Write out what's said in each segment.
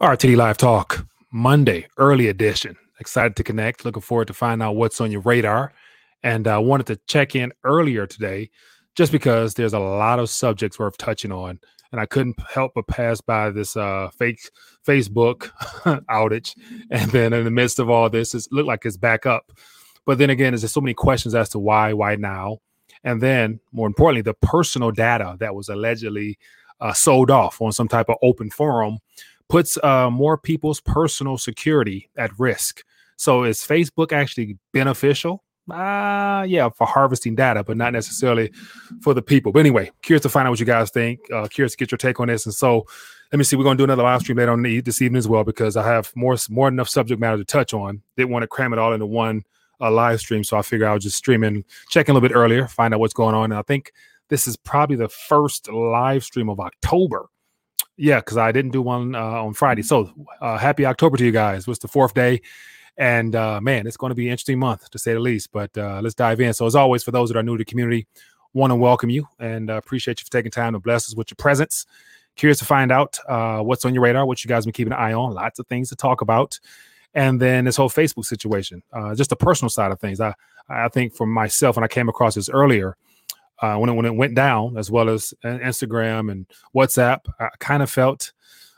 RTD Live Talk, Monday, early edition. Excited to connect. Looking forward to find out what's on your radar. And I uh, wanted to check in earlier today just because there's a lot of subjects worth touching on. And I couldn't help but pass by this uh, fake Facebook outage. And then in the midst of all this, it looked like it's back up. But then again, there's so many questions as to why, why now? And then, more importantly, the personal data that was allegedly uh, sold off on some type of open forum puts uh, more people's personal security at risk. So is Facebook actually beneficial? Uh, yeah, for harvesting data, but not necessarily for the people. But anyway, curious to find out what you guys think. Uh, curious to get your take on this. And so let me see. We're to do another live stream later on this evening as well because I have more more enough subject matter to touch on. Didn't want to cram it all into one uh, live stream, so I figure I'll just stream in a little bit earlier, find out what's going on. And I think this is probably the first live stream of October yeah, because I didn't do one uh, on Friday. So uh, happy October to you guys. It was the fourth day. And uh, man, it's going to be an interesting month to say the least. But uh, let's dive in. So, as always, for those that are new to the community, want to welcome you and uh, appreciate you for taking time to bless us with your presence. Curious to find out uh, what's on your radar, what you guys been keeping an eye on. Lots of things to talk about. And then this whole Facebook situation, just the personal side of things. I, I think for myself, and I came across this earlier, uh, when it when it went down, as well as uh, Instagram and WhatsApp, I kind of felt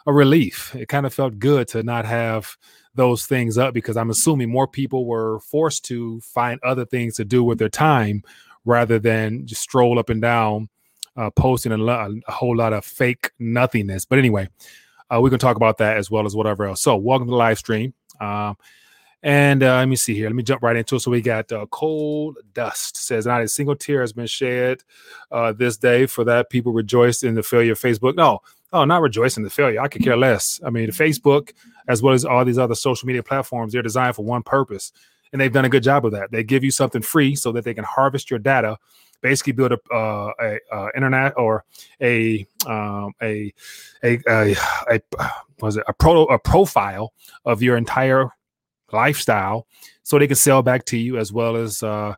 a relief. It kind of felt good to not have those things up because I'm assuming more people were forced to find other things to do with their time rather than just stroll up and down, uh, posting a, lo- a, whole lot of fake nothingness. But anyway, uh, we can talk about that as well as whatever else. So, welcome to the live stream. Um, and uh, let me see here. Let me jump right into it. So we got uh, cold dust says not a single tear has been shed uh, this day. For that, people rejoiced in the failure of Facebook. No, oh, not rejoicing in the failure. I could care less. I mean, Facebook, as well as all these other social media platforms, they're designed for one purpose, and they've done a good job of that. They give you something free so that they can harvest your data basically build a, uh, a uh, internet or a um, a a a, a was it a pro a profile of your entire lifestyle so they can sell back to you as well as uh,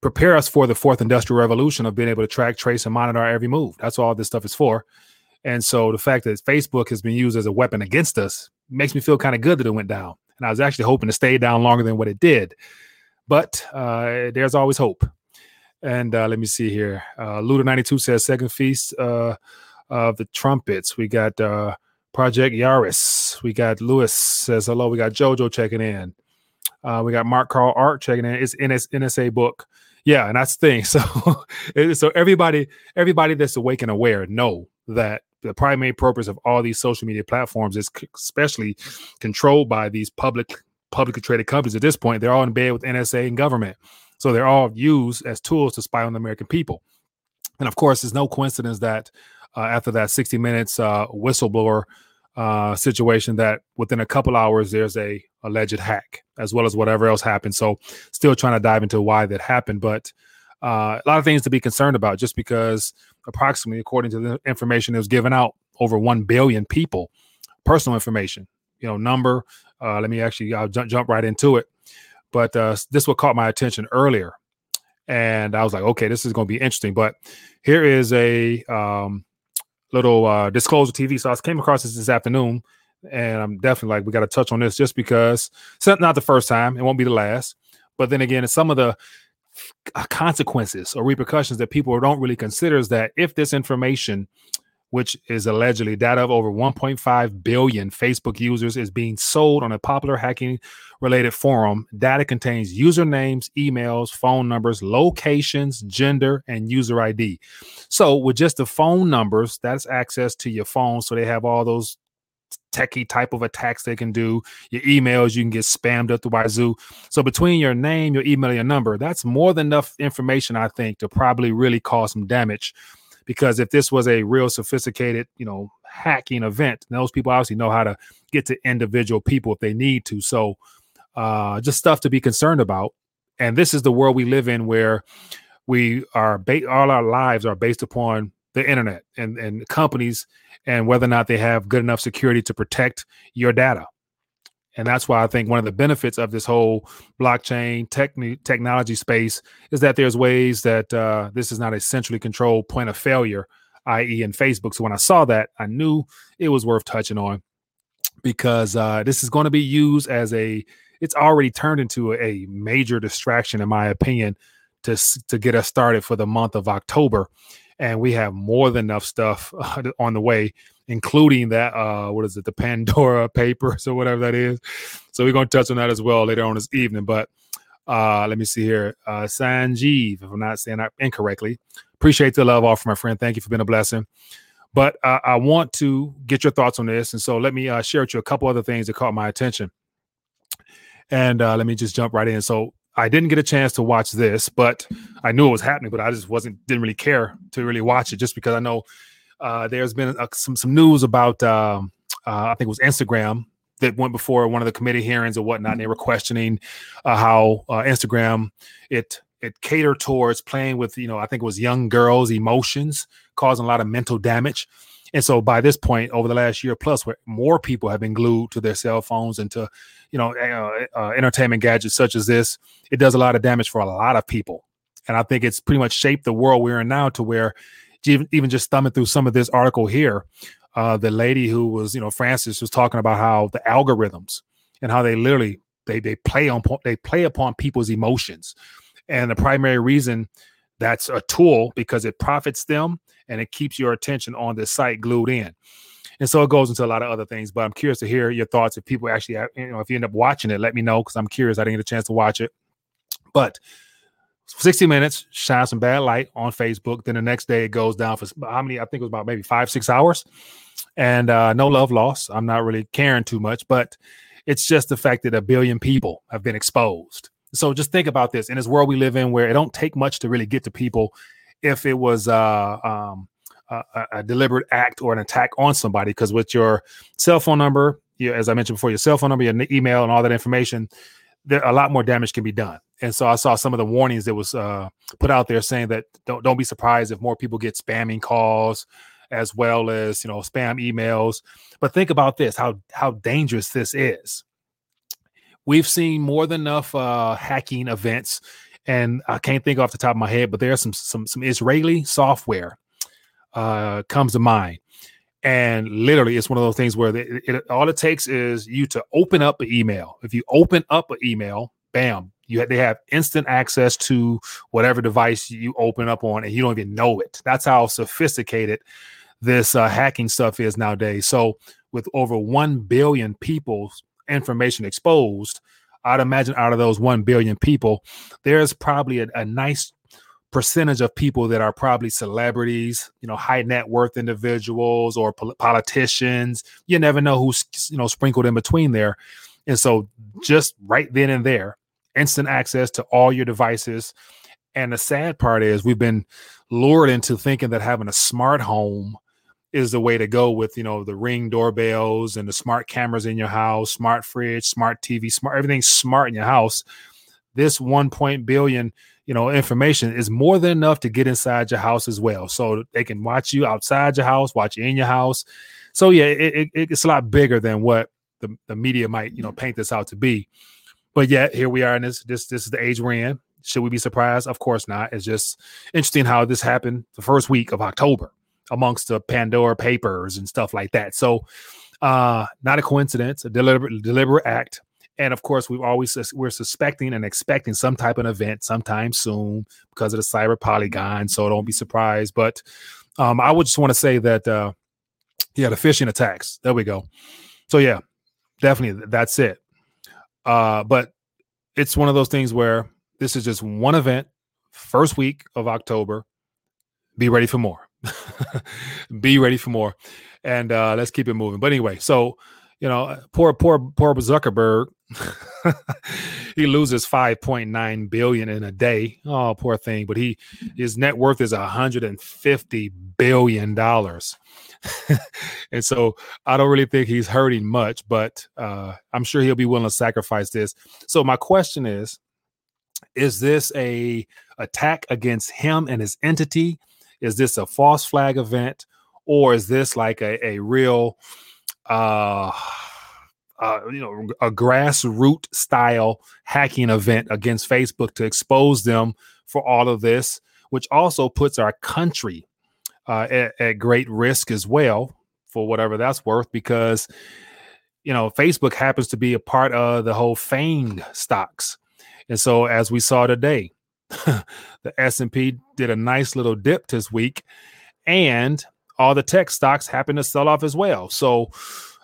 prepare us for the fourth industrial revolution of being able to track, trace, and monitor every move. That's all this stuff is for. And so the fact that Facebook has been used as a weapon against us makes me feel kind of good that it went down. And I was actually hoping to stay down longer than what it did. But uh, there's always hope. And uh, let me see here. Uh, Ludo92 says second feast uh, of the trumpets. We got uh, Project Yaris. We got Lewis says hello. We got JoJo checking in. Uh, we got Mark Carl Art checking in. It's NS, NSA book. Yeah, and that's the thing. So, so everybody, everybody that's awake and aware know that the primary purpose of all these social media platforms is especially controlled by these public, publicly traded companies. At this point, they're all in bed with NSA and government, so they're all used as tools to spy on the American people. And of course, it's no coincidence that uh, after that 60 minutes uh, whistleblower uh, situation that within a couple hours there's a alleged hack as well as whatever else happened. So still trying to dive into why that happened, but uh, a lot of things to be concerned about just because approximately according to the information that was given out over 1 billion people personal information you know number uh, let me actually i'll jump, jump right into it but uh, this what caught my attention earlier and i was like okay this is going to be interesting but here is a um, little uh, disclosure TV. So I came across this this afternoon, and I'm definitely like, we got to touch on this just because it's not the first time, it won't be the last. But then again, some of the consequences or repercussions that people don't really consider is that if this information which is allegedly data of over 1.5 billion Facebook users, is being sold on a popular hacking related forum. Data contains usernames, emails, phone numbers, locations, gender, and user ID. So, with just the phone numbers, that's access to your phone. So, they have all those techie type of attacks they can do. Your emails, you can get spammed up the wazoo. So between your name, your email, your number, that's more than enough information, I think, to probably really cause some damage because if this was a real sophisticated, you know, hacking event, those people obviously know how to get to individual people if they need to. So, uh, just stuff to be concerned about. And this is the world we live in, where we are ba- all our lives are based upon the internet and and companies and whether or not they have good enough security to protect your data. And that's why I think one of the benefits of this whole blockchain techn- technology space is that there's ways that uh, this is not a centrally controlled point of failure, i.e., in Facebook. So when I saw that, I knew it was worth touching on. because uh, this is going to be used as a it's already turned into a major distraction in my opinion to to get us started for the month of October and we have more than enough stuff on the way including that uh what is it the Pandora papers or whatever that is so we're going to touch on that as well later on this evening but uh let me see here uh Sanjeev if I'm not saying that incorrectly appreciate the love offer, my friend thank you for being a blessing but uh, I want to get your thoughts on this. And so let me uh, share with you a couple other things that caught my attention. And uh, let me just jump right in. So I didn't get a chance to watch this, but I knew it was happening, but I just wasn't, didn't really care to really watch it just because I know uh, there's been uh, some, some news about, um, uh, I think it was Instagram that went before one of the committee hearings or whatnot. And they were questioning how Instagram, it it catered towards playing with you know i think it was young girls emotions causing a lot of mental damage and so by this point over the last year plus where more people have been glued to their cell phones and to you know uh, uh, entertainment gadgets such as this it does a lot of damage for a lot of people. And i think it's pretty much shaped the world we're in now to where even, just thumbing through some of this article here uh, the lady who was you know Frances was talking about how the algorithms and how they literally they they play on they play upon people's emotions. And the primary reason that's a tool because it profits them and it keeps your attention on the site glued in. And so it goes into a lot of other things, but I'm curious to hear your thoughts. If people actually, you know, if you end up watching it, let me know because I'm curious. I didn't get a chance to watch it, but 60 minutes shine some bad light on Facebook. Then the next day it goes down for how many? I think it was about maybe five, six hours, and uh, no love lost. I'm not really caring too much, but it's just the fact that a billion people have been exposed so just think about this in this world we live in, where it don't take much to really get to people. If it was uh, um, a, a, deliberate act or an attack on somebody, because with your cell phone number, as I mentioned before, your cell phone number, your email, and all that information, there a lot more damage can be done. And so I saw some of the warnings that was uh, put out there saying that don't don't be surprised if more people get spamming calls as well as you know spam emails. But think about this: how how dangerous this is we've seen more than enough uh, hacking events, and I can't think off the top of my head, but there's some some some Israeli software uh, comes to mind, and literally it's one of those things where it, it, all it takes is you to open up an email. If you open up an email, bam, you they have instant access to whatever device you open up on, and you don't even know it. That's how sophisticated this uh, hacking stuff is nowadays. So with over 1 billion people information exposed, I'd imagine out of those 1 billion people, there's probably a, a nice percentage of people that are probably celebrities, you know, high net worth individuals or pol- politicians. You never know who's, you know, sprinkled in between there. And so just right then and there, instant access to all your devices. And the sad part is we've been lured into thinking that having a smart home is the way to go with you know the ring doorbells and the smart cameras in your house smart fridge smart tv smart everything's smart in your house. This 1 point billion you know information is more than enough to get inside your house as well. So they can watch you outside your house watch you in your house. So yeah it, it, it's a lot bigger than what the, the media might you know mm-hmm. paint this out to be. But yet here we are in this this this is the age we're in. Should we be surprised? Of course not. It's just interesting how this happened the first week of october amongst the Pandora papers and stuff like that. So, uh, not a coincidence, a deliberate deliberate act. And of course, we've always we're suspecting and expecting some type of event sometime soon because of the cyber polygon. So don't be surprised. But um, I would just want to say that uh, yeah, the phishing attacks. There we go. So yeah, definitely that's it. Uh, but it's one of those things where this is just one event, first week of October. Be ready for more. be ready for more. And uh, let's keep it moving. But anyway, so you know, poor, poor, poor Zuckerberg. he loses 5.9 billion in a day. Oh, poor thing. But he his net worth is 150 billion dollars. and so I don't really think he's hurting much, but uh, I'm sure he'll be willing to sacrifice this. So my question is, is this a attack against him and his entity? Is this a false flag event, or is this like a, a real, uh, uh, you know, a grassroots style hacking event against Facebook to expose them for all of this, which also puts our country uh, at, at great risk as well for whatever that's worth, because you know, Facebook happens to be a part of the whole FANG stocks. And so as we saw today, the S&P did a nice little dip this week and all the tech stocks happen to sell off as well. So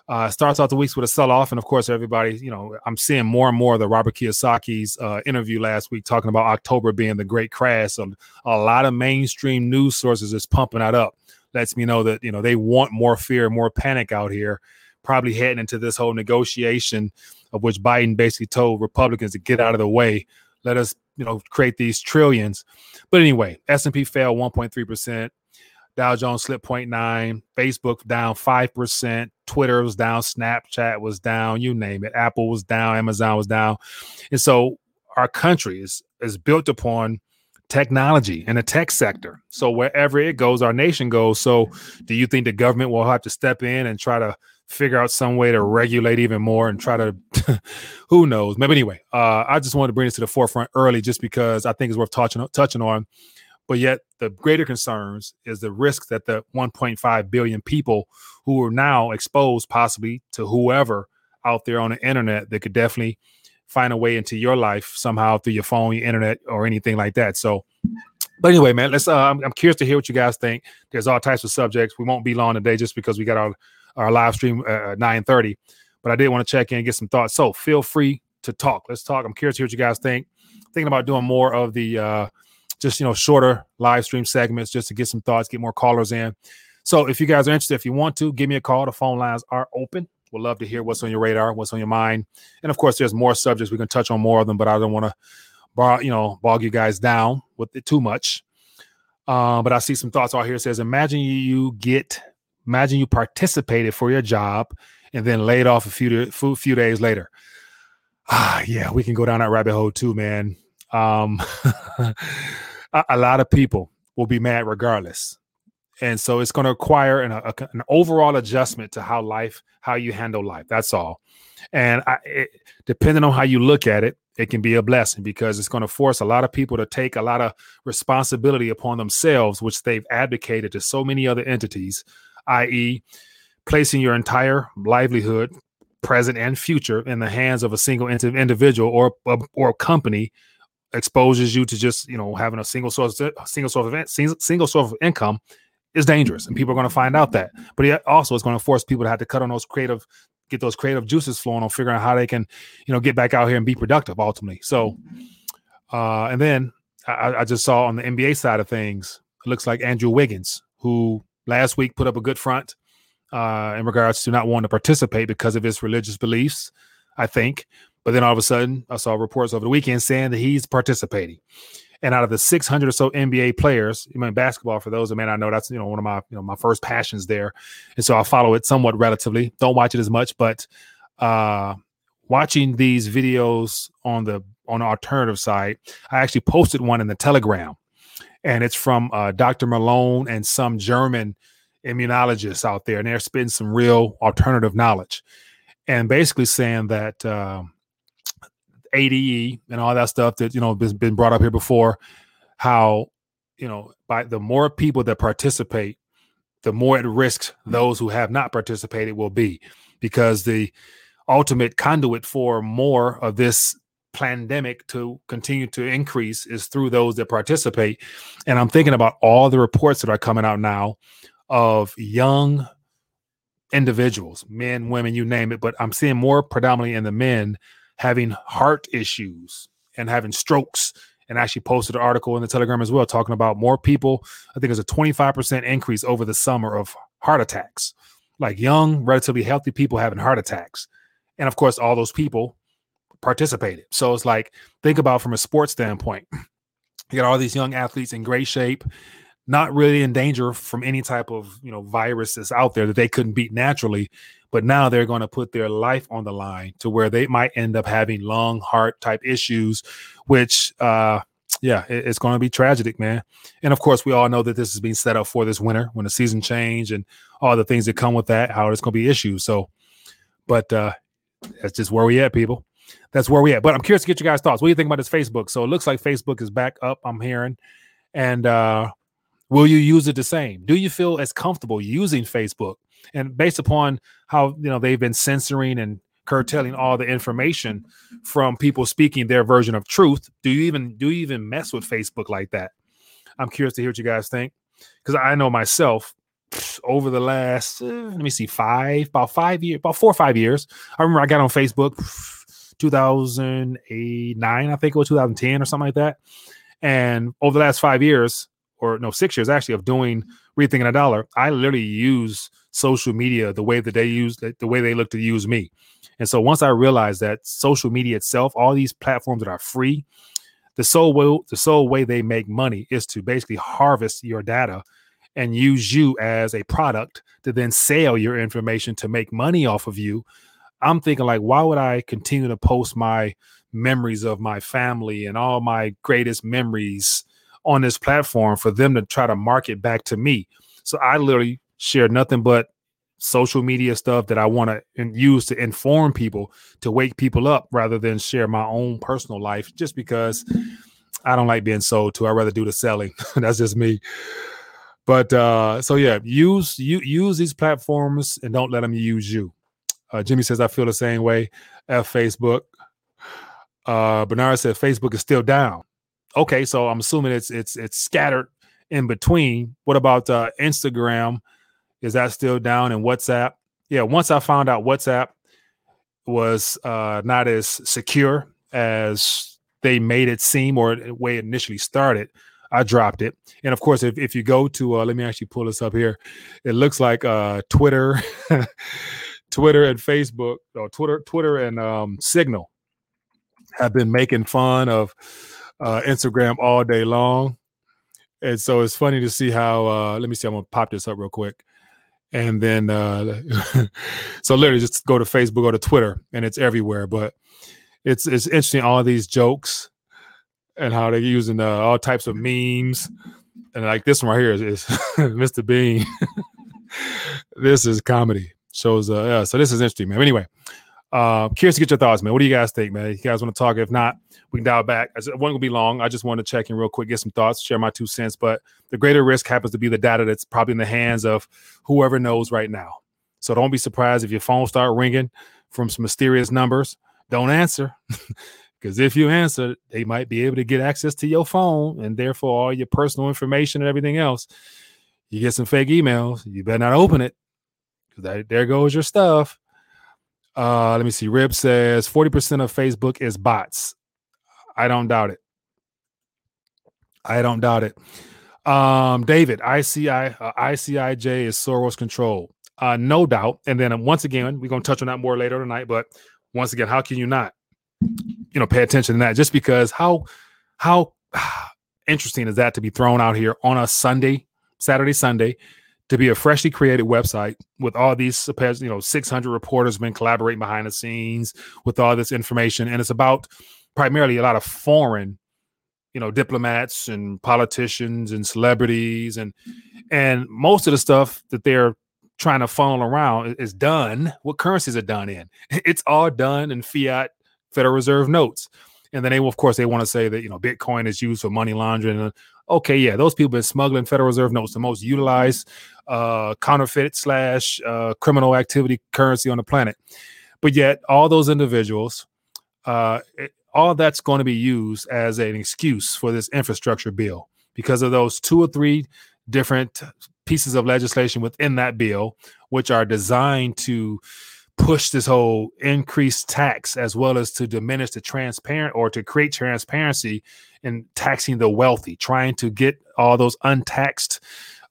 uh, starts out the weeks with a sell off, and of course, everybody, you know, I'm seeing more and more of the Robert Kiyosaki's uh, interview last week talking about October being the great crash. So a lot of mainstream news sources is pumping that up. Lets me know that you know they want more fear, more panic out here, probably heading into this whole negotiation of which Biden basically told Republicans to get out of the way. Let us, you know, create these trillions. But anyway, S&P fell 1.3 percent. Dow Jones slipped 0.9, Facebook down 5%, Twitter was down, Snapchat was down, you name it. Apple was down, Amazon was down. And so our country is, is built upon technology and the tech sector. So wherever it goes, our nation goes. So do you think the government will have to step in and try to figure out some way to regulate even more and try to who knows? Maybe anyway, uh, I just wanted to bring this to the forefront early just because I think it's worth touching touching on but yet, the greater concerns is the risk that the 1.5 billion people who are now exposed possibly to whoever out there on the internet that could definitely find a way into your life somehow through your phone, your internet, or anything like that. So, but anyway, man, let's. Uh, I'm, I'm curious to hear what you guys think. There's all types of subjects. We won't be long today just because we got our our live stream at 9:30. But I did want to check in and get some thoughts. So feel free to talk. Let's talk. I'm curious to hear what you guys think. Thinking about doing more of the uh, just you know shorter live stream segments just to get some thoughts, get more callers in. So if you guys are interested, if you want to, give me a call. The phone lines are open. We'd love to hear what's on your radar, what's on your mind, and of course, there's more subjects we can touch on more of them, but I don't want to, bar, you know, bog you guys down with it too much. Uh, but I see some thoughts out here. It says, imagine you get, imagine you participated for your job and then laid off a few few days later. Ah, yeah, we can go down that rabbit hole too, man. Um, a, lot of people will be mad regardless. And so it's going to require an, a, an overall adjustment to how life, how you handle life. That's all. And I, it, depending on how you look at it, it can be a blessing because it's going to force a lot of people to take a lot of responsibility upon themselves, which they've advocated to so many other entities, i.e., placing your entire livelihood, present and future, in the hands of a single individual or or company exposes you to just you know having a single source a single source of single, source of income is dangerous and people are going to find out that but it also is going to force people to have to cut on those creative get those creative juices flowing on figuring out how they can you know get back out here and be productive ultimately so uh and then I, I just saw on the nba side of things it looks like andrew wiggins who last week put up a good front uh in regards to not wanting to participate because of his religious beliefs i think but then all of a sudden, I saw reports over the weekend saying that he's participating. And out of the 600 or so NBA players, I mean basketball for those that may not know, that's you know one of my you know my first passions there, and so I follow it somewhat relatively. Don't watch it as much, but uh, watching these videos on the on the alternative side, I actually posted one in the Telegram, and it's from uh, Dr. Malone and some German immunologists out there, and they're spitting some real alternative knowledge, and basically saying that. Uh, ADE and all that stuff that you know has been brought up here before. How you know by the more people that participate, the more at risk those who have not participated will be, because the ultimate conduit for more of this pandemic to continue to increase is through those that participate. And I'm thinking about all the reports that are coming out now of young individuals, men, women, you name it, but I'm seeing more predominantly in the men having heart issues and having strokes. And actually posted an article in the telegram as well talking about more people. I think there's a 25% increase over the summer of heart attacks. Like young relatively healthy people having heart attacks. And of course all those people participated so it's like think about from a sports standpoint. You got all these young athletes in great shape not really in danger from any type of you know viruses out there that they couldn't beat naturally but now they're going to put their life on the line to where they might end up having lung heart type issues which uh yeah it, it's going to be tragic man. And of course we all know that this is being set up for this winter when the season change and all the things that come with that how it's going to be issues. So but uh that's just where we at people that's where we at but i'm curious to get you guys thoughts what do you think about this facebook so it looks like facebook is back up i'm hearing and uh Will you use it the same? Do you feel as comfortable using Facebook? And based upon how you know they've been censoring and curtailing all the information from people speaking their version of truth, do you even do you even mess with Facebook like that? I'm curious to hear what you guys think because I know myself over the last uh, let me see five about five years about four or five years. I remember I got on Facebook 2009 I think it was 2010 or something like that, and over the last five years or no six years actually of doing rethinking a dollar, I literally use social media the way that they use the way they look to use me. And so once I realized that social media itself, all these platforms that are free, the sole way, the sole way they make money is to basically harvest your data and use you as a product to then sell your information to make money off of you. I'm thinking like, why would I continue to post my memories of my family and all my greatest memories on this platform for them to try to market back to me? So I literally share nothing but social media stuff that I want to use to inform people to wake people up rather than share my own personal life just because I don't like being sold to. I'd rather do the selling. That's just me. But uh so yeah, use you use these platforms and don't let them use you. Uh Jimmy says I feel the same way. F Facebook. Uh Bernard said Facebook is still down. Okay, so I'm assuming it's it's it's scattered in between. What about uh Instagram? Is that still down And WhatsApp? Yeah, once I found out WhatsApp was uh, not as secure as they made it seem or the way it initially started, I dropped it. And of course, if, if you go to, uh, let me actually pull this up here, it looks like uh, Twitter, Twitter and Facebook, or Twitter, Twitter and um, Signal have been making fun of uh, Instagram all day long. And so it's funny to see how, uh, let me see, I'm going to pop this up real quick and then uh, so literally just go to Facebook or to Twitter, and it's everywhere. But it's it's interesting all these jokes and how they're using uh, all types of memes, and like this one right here is, is Mr. Bean. this is comedy shows. Uh, yeah, so this is interesting, man. Anyway, uh, curious to get your thoughts, man. What do you guys think, man? You guys want to talk? If not, we can dial back. It wasn't be long. I just wanted to check in real quick, get some thoughts, share my two cents. But the greater risk happens to be the data that's probably in the hands of whoever knows right now. So don't be surprised if your phone start ringing from some mysterious numbers. Don't answer. Because if you answer, they might be able to get access to your phone and therefore all your personal information and everything else. You get some fake emails, you better not open it. Because there goes your stuff. Uh, let me see. Rib says 40% of Facebook is bots. I don't doubt it. I don't doubt it. Um, David, ICI, uh, ICIJ is Soros control. Uh, no doubt. And then um, once again, we're going to touch on that more later tonight. But once again, how can you not, you know, pay attention to that? Just because how how interesting is that to be thrown out here on a Sunday, Saturday, Sunday, to be a freshly created website with all these you know 600 reporters been collaborating behind the scenes with all this information. And it's about primarily a lot of foreign you know diplomats and politicians and celebrities. And and most of the stuff that they're trying to funnel around is done. What currencies are done in? It's all done in fiat federal reserve notes. And then they will of course they want to say that you know bitcoin is used for money laundering. Okay yeah those people been smuggling federal reserve notes the most utilized uh, counterfeit slash uh, criminal activity currency on the planet. But yet, all those individuals, uh, it, all that's going to be used as an excuse for this infrastructure bill because of those two or three different pieces of legislation within that bill, which are designed to push this whole increased tax as well as to diminish the transparent or to create transparency in taxing the wealthy, trying to get all those untaxed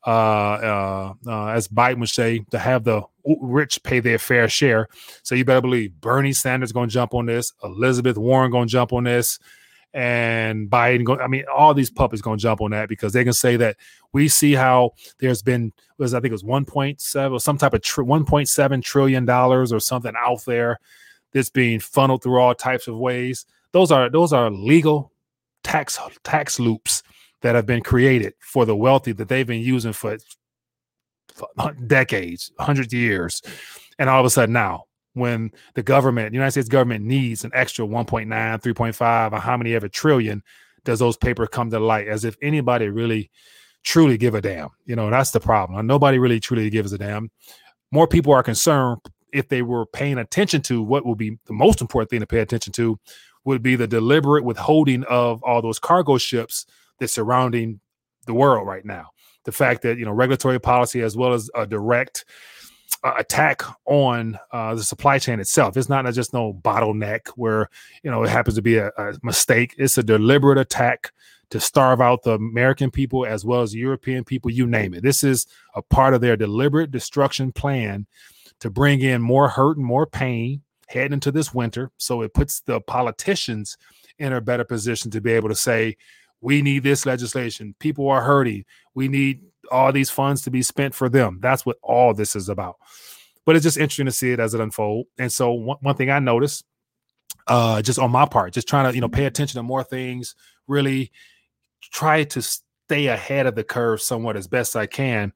uh, uh, uh, as Biden would say, to have the rich pay their fair share. So you better believe Bernie Sanders going to jump on this, Elizabeth Warren going to jump on this, and Biden. Go, I mean, all these puppies going to jump on that because they can say that we see how there's been was I think it was 1.7 or some type of tr- 1.7 trillion dollars or something out there that's being funneled through all types of ways. Those are those are legal tax tax loops that have been created for the wealthy that they've been using for, decades, hundreds of years. And all of a sudden now, when the government, the United States government needs an extra 1.9, 3.5, or how many ever trillion, does those papers come to light as if anybody really truly give a damn. You know, that's the problem. Nobody really truly gives a damn. More people are concerned if they were paying attention to what would be the most important thing to pay attention to would be the deliberate withholding of all those cargo ships that's surrounding the world right now. The fact that you know regulatory policy as well as a direct uh, attack on uh, the supply chain itself. It's not just no bottleneck where you know it happens to be a, a mistake. It's a deliberate attack to starve out the American people as well as European people. You name it. This is a part of their deliberate destruction plan to bring in more hurt and more pain heading into this winter. So it puts the politicians in a better position to be able to say, we need this legislation. People are hurting. We need all these funds to be spent for them. That's what all this is about. But it's just interesting to see it as it unfold. And so one, one thing I noticed, uh, just on my part, just trying to you know pay attention to more things, really try to stay ahead of the curve somewhat as best I can,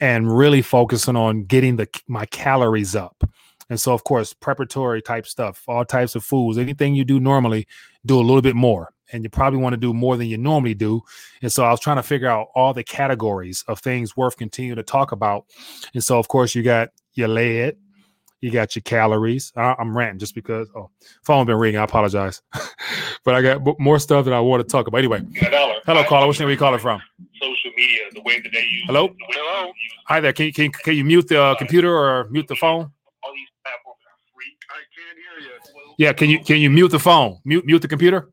and really focusing on getting the my calories up. And so, of course, preparatory type stuff, all types of foods, anything you do normally, do a little bit more and you probably want to do more than you normally do. And so I was trying to figure out all the categories of things worth continuing to talk about. And so, of course, you got your lead, you got your calories. I, am ranting just because oh, phone been ringing. I apologize, but I got b- more stuff that I want to talk about. Anyway, hello, caller. Which name are you calling from? Social media, the way that they use. Hello. Hello. Hi there. Can you, can, can you mute the uh, computer or mute the phone? All these platforms are free. I can't hear you. Yeah. Can you can you mute the phone? Mute mute the computer.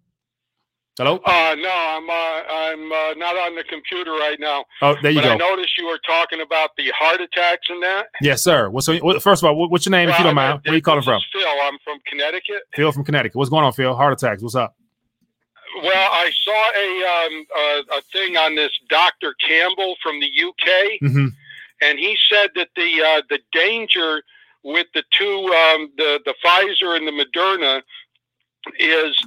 Hello? Uh, no, I'm uh, I'm uh, not on the computer right now. Oh, there you but go. I noticed you were talking about the heart attacks and that. Yes, sir. What's first of all, what's your name, if you don't mind? Where are you calling from? Phil. I'm from Connecticut. Phil from Connecticut. What's going on, Phil? Heart attacks. What's up? Well, I saw a um, a, a thing on this Dr. Campbell from the UK, mm-hmm. and he said that the uh, the danger with the two um, the the Pfizer and the Moderna is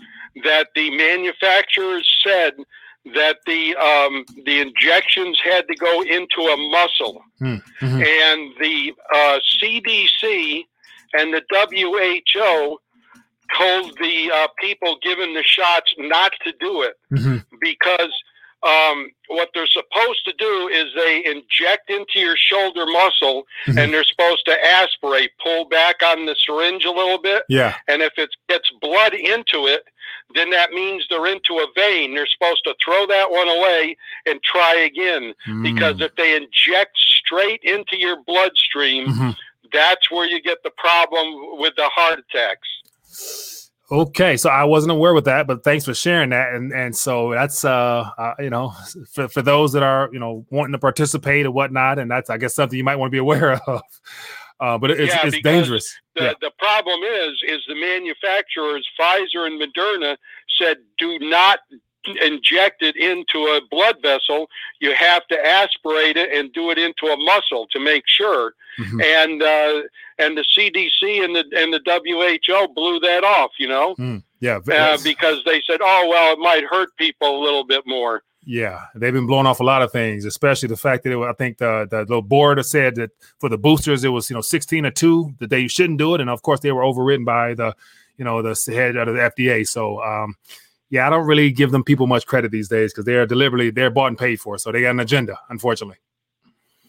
that the manufacturers said that the um, the injections had to go into a muscle, mm-hmm. and the uh, CDC and the WHO told the uh, people given the shots not to do it mm-hmm. because um, what they're supposed to do is they inject into your shoulder muscle mm-hmm. and they're supposed to aspirate, pull back on the syringe a little bit. Yeah. And if it gets blood into it, then that means they're into a vein. They're supposed to throw that one away and try again. Mm. Because if they inject straight into your bloodstream, Mhm. that's where you get the problem with the heart attacks. Okay, so I wasn't aware with that, but thanks for sharing that. And and so that's uh, uh you know for, for those that are you know wanting to participate or whatnot, and that's I guess something you might want to be aware of. Uh, but it's, Yeah, it's dangerous. The, Yeah. the problem is, is the manufacturers, Pfizer and Moderna, said do not inject it into a blood vessel. You have to aspirate it and do it into a muscle to make sure. Mhm. And uh, and the CDC and the and the WHO blew that off. You know, Mm, yeah, uh, because they said, oh well, it might hurt people a little bit more. Yeah, they've been blowing off a lot of things, especially the fact that it, I think the the little board said that for the boosters it was you know sixteen or two that they shouldn't do it, and of course they were overridden by the you know the head of the FDA. So um, yeah, I don't really give them people much credit these days because they are deliberately they're bought and paid for, so they got an agenda, unfortunately.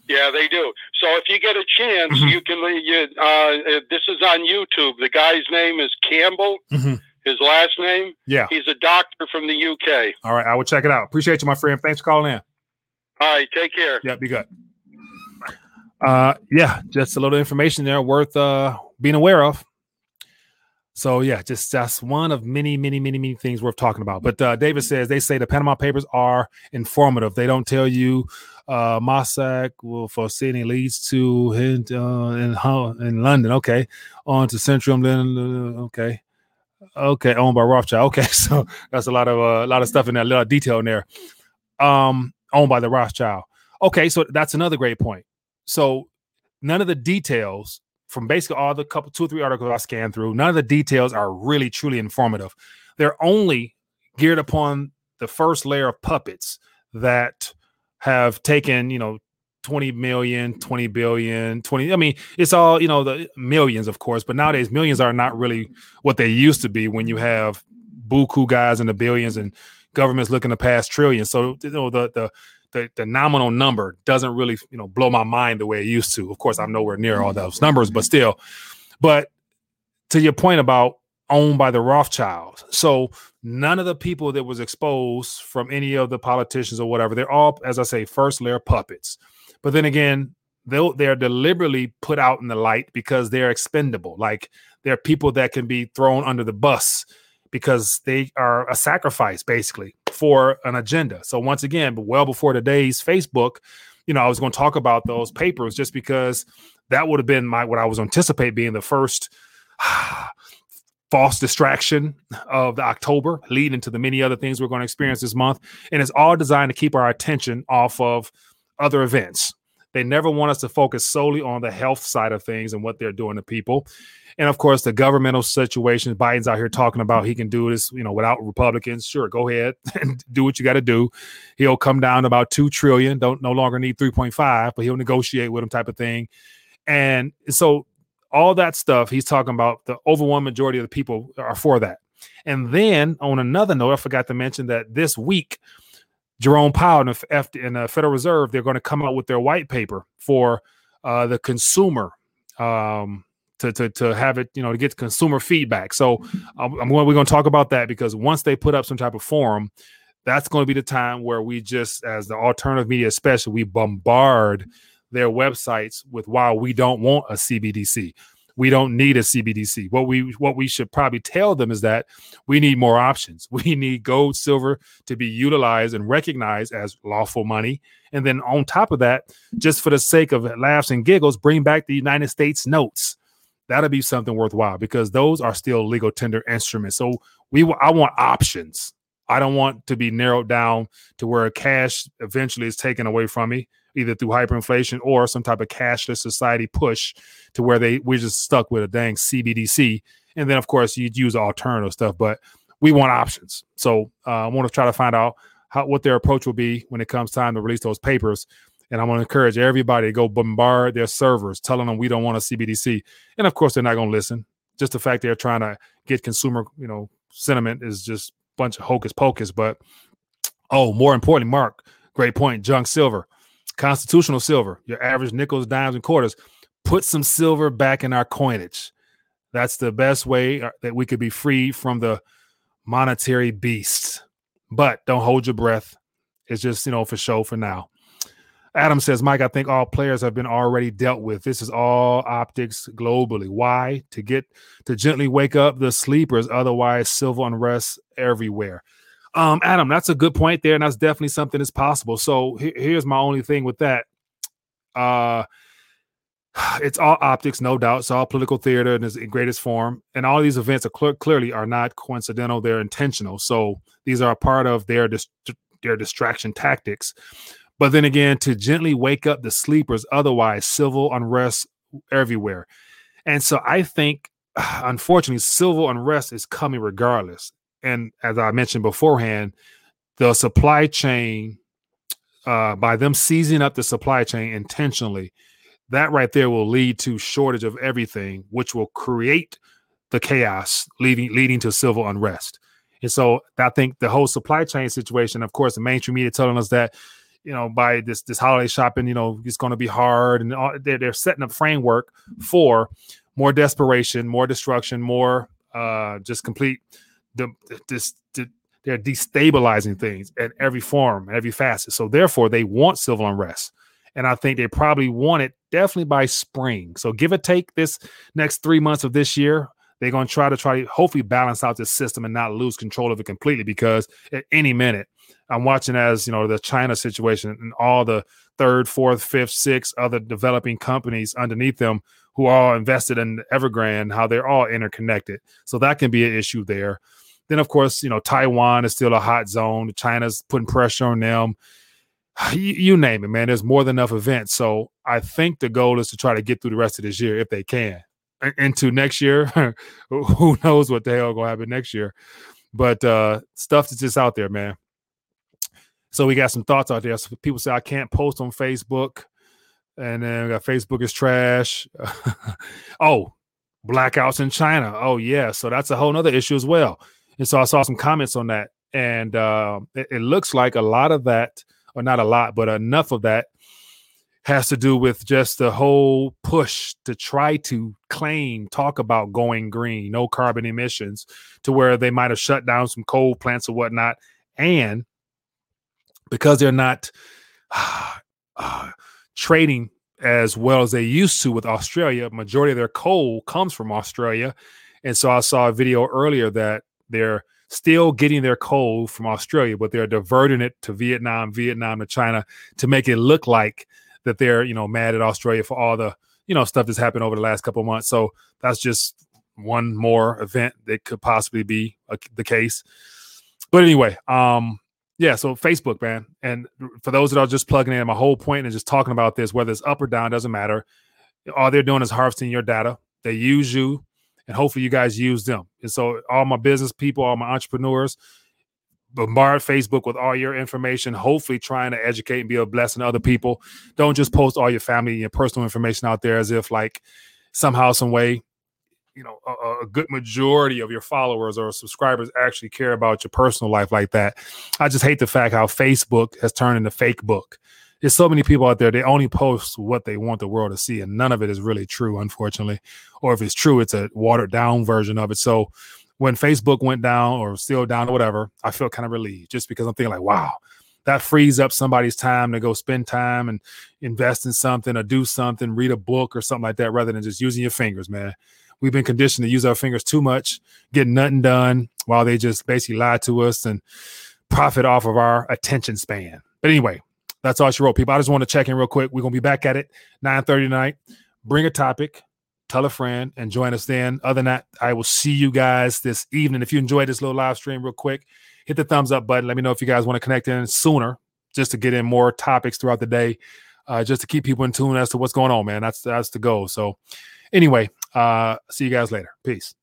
Yeah, they do. So if you get a chance, Mhm. you can. You, uh, this is on YouTube. The guy's name is Campbell. Mhm. His last name. Yeah. He's a doctor from the UK. All right, I will check it out. Appreciate you, my friend. Thanks for calling in. All right, take care. Yeah, be good. Uh, yeah, just a little information there worth uh being aware of. So yeah, just that's one of many, many, many, many things worth talking about. But uh, David says they say the Panama Papers are informative. They don't tell you uh, Mossack Fonseca leads to in uh, in, London. Okay, on to Centrum. Then uh, okay, okay, owned by Rothschild. Okay, so that's a lot of uh, a lot of stuff in lot of detail in there. Um, owned by the Rothschild. Okay, so that's another great point. So none of the details from basically all the couple two or three articles I scanned through, none of the details are really truly informative. They're only geared upon the first layer of puppets that have taken, you know, 20 million, 20 billion, 20. I mean, it's all, you know, the millions, of course, but nowadays millions are not really what they used to be when you have buku guys in the billions and governments looking to pass trillions. So, you know, the the the, the nominal number doesn't really you know blow my mind the way it used to. Of course, I'm nowhere near all those numbers, but still. But to your point about owned by the Rothschilds, so none of the people that was exposed from any of the politicians or whatever, they're all, as I say, first layer puppets. But then again, they they're deliberately put out in the light because they're expendable. Like they're people that can be thrown under the bus because they are a sacrifice basically for an agenda. So once again, well before today's Facebook, you know, I was going to talk about those papers just because that would have been my what I was anticipate being the first false distraction of the October leading into the many other things we're going to experience this month. And it's all designed to keep our attention off of other events. They never want us to focus solely on the health side of things and what they're doing to people. And of course, the governmental situation. Biden's out here talking about he can do this, you know, without Republicans. Sure, go ahead and do what you got to do. He'll come down about two trillion. Don't no longer need three point five, but he'll negotiate with him, type of thing. And so all that stuff he's talking about, the overwhelming majority of the people are for that. And then on another note, I forgot to mention that this week, Jerome Powell and the, F- and the Federal Reserve, they're going to come out with their white paper for uh, the consumer um, to, to, to have it, you know, to get consumer feedback. So um, I'm going, we're going to talk about that because once they put up some type of forum, that's going to be the time where we just, as the alternative media, especially, we bombard their websites with why we don't want a CBDC. We don't need a CBDC. What we what we should probably tell them is that we need more options. We need gold, silver to be utilized and recognized as lawful money. And then on top of that, just for the sake of laughs and giggles, bring back the United States notes. That'll be something worthwhile because those are still legal tender instruments. So we I want options. I don't want to be narrowed down to where cash eventually is taken away from me either through hyperinflation or some type of cashless society push to where they we're just stuck with a dang CBDC. And then of course you'd use alternative stuff, but we want options. So uh, I want to try to find out how what their approach will be when it comes time to release those papers. And I want to encourage everybody to go bombard their servers, telling them we don't want a CBDC. And of course, they're not going to listen. Just the fact they're trying to get consumer, you know, sentiment is just a bunch of hocus pocus. But oh, more importantly, Mark, great point. Junk silver constitutional silver, your average nickels, dimes, and quarters. Put some silver back in our coinage. That's the best way uh, that we could be free from the monetary beast. But don't hold your breath. It's just, you know, for show for now. Adam says, Mike, I think all players have been already dealt with. This is all optics globally. Why? To get to gently wake up the sleepers. Otherwise, civil unrest everywhere. Um, Adam, that's a good point there, and that's definitely something that's possible. So he- here's my only thing with that. Uh, it's all optics, no doubt. It's all political theater in its greatest form, and all these events are cl- clearly are not coincidental; they're intentional. So these are a part of their their distraction tactics. But then again, to gently wake up the sleepers, otherwise civil unrest everywhere. And so I think, unfortunately, civil unrest is coming regardless and as I mentioned beforehand, the supply chain, uh, by them seizing up the supply chain intentionally, that right there will lead to shortage of everything, which will create the chaos leading leading to civil unrest. And so I think the whole supply chain situation, of course, the mainstream media telling us that, you know, by this this holiday shopping, you know, it's going to be hard, and all, they're, they're setting up framework for more desperation, more destruction, more uh, just complete the, this, they're destabilizing things at every form, every facet. So therefore, they want civil unrest, and I think they probably want it definitely by spring. So give or take this next three months of this year, they're going to try to try to hopefully balance out this system and not lose control of it completely. Because at any minute, I'm watching as you know the China situation and all the third, fourth, fifth, sixth other developing companies underneath them who are invested in Evergrande, how they're all interconnected. So that can be an issue there. Then, of course, you know, Taiwan is still a hot zone. China's putting pressure on them. You, you, name it, man. There's more than enough events. So I think the goal is to try to get through the rest of this year if they can. Into next year, who knows what the hell gonna happen next year? But uh stuff that's just out there, man. So we got some thoughts out there. So people say I can't post on Facebook, and then we got Facebook is trash. oh, blackouts in China. Oh yeah, so that's a whole other issue as well. And so I saw some comments on that, and uh, it, it, looks like a lot of that or not a lot, but enough of that has to do with just the whole push to try to claim, talk about going green, no carbon emissions, to where they might have shut down some coal plants or whatnot. And because they're not uh, trading as well as they used to with Australia, majority of their coal comes from Australia. And so I saw a video earlier that they're still getting their coal from Australia, but they're diverting it to Vietnam, Vietnam to China to make it look like that they're you know mad at Australia for all the you know stuff that's happened over the last couple months. So that's just one more event that could possibly be a, the case. But anyway, um, yeah. So Facebook, man, and for those that are just plugging in, my whole point is just talking about this, whether it's up or down, doesn't matter. All they're doing is harvesting your data. They use you, and hopefully you guys use them. And so all my business people, all my entrepreneurs, bombard Facebook with all your information, hopefully trying to educate and be a blessing to other people. Don't just post all your family and your personal information out there as if like somehow, some way, you know, a, a, good majority of your followers or subscribers actually care about your personal life like that. I just hate the fact how Facebook has turned into fake book. There's so many people out there, they only post what they want the world to see, and none of it is really true, unfortunately. Or if it's true, it's a watered down version of it. So when Facebook went down or still down or whatever, I felt kind of relieved just because I'm thinking like, wow, that frees up somebody's time to go spend time and invest in something or do something, read a book or something like that, rather than just using your fingers, man. We've been conditioned to use our fingers too much, get nothing done while they just basically lie to us and profit off of our attention span. But anyway, that's all she wrote, people. I just want to check in real quick. We're gonna be back at it 9 30 tonight. Bring a topic, tell a friend and join us then. Other than that, I will see you guys this evening. If you enjoyed this little live stream, real quick, hit the thumbs up button. Let me know if you guys want to connect in sooner, just to get in more topics throughout the day, uh, just to keep people in tune as to what's going on, man. That's that's the goal. So, anyway, uh, see you guys later. Peace.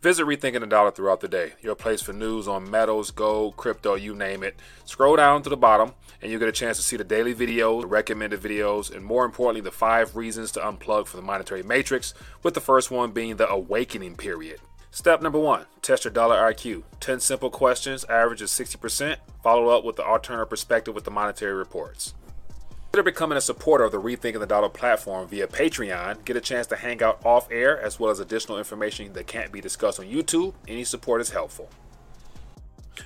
Visit Rethinking the Dollar throughout the day, your place for news on metals, gold, crypto, you name it. Scroll down to the bottom, and you'll get a chance to see the daily videos, the recommended videos, and more importantly, the five reasons to unplug from the monetary matrix, with the first one being the awakening period. Step number one test your dollar IQ. 10 simple questions, average is 60%. Follow up with the alternative perspective with the monetary reports. Consider becoming a supporter of the Rethinking the Dollar platform via Patreon. Get a chance to hang out off air as well as additional information that can't be discussed on YouTube. Any support is helpful.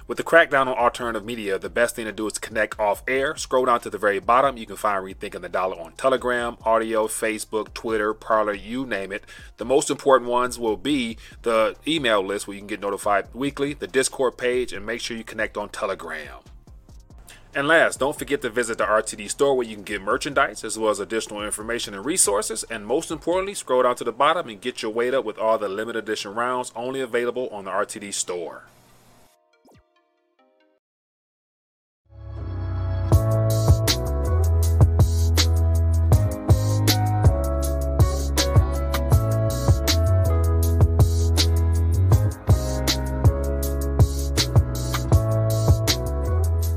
With the crackdown on alternative media, the best thing to do is connect off air. Scroll down to the very bottom. You can find Rethinking the Dollar on Telegram, audio, Facebook, Twitter, Parler, you name it. The most important ones will be the email list where you can get notified weekly, the Discord page, and make sure you connect on Telegram. And last, don't forget to visit the RTD store where you can get merchandise as well as additional information and resources. And most importantly, scroll down to the bottom and get your weight up with all the limited edition rounds only available on the RTD store.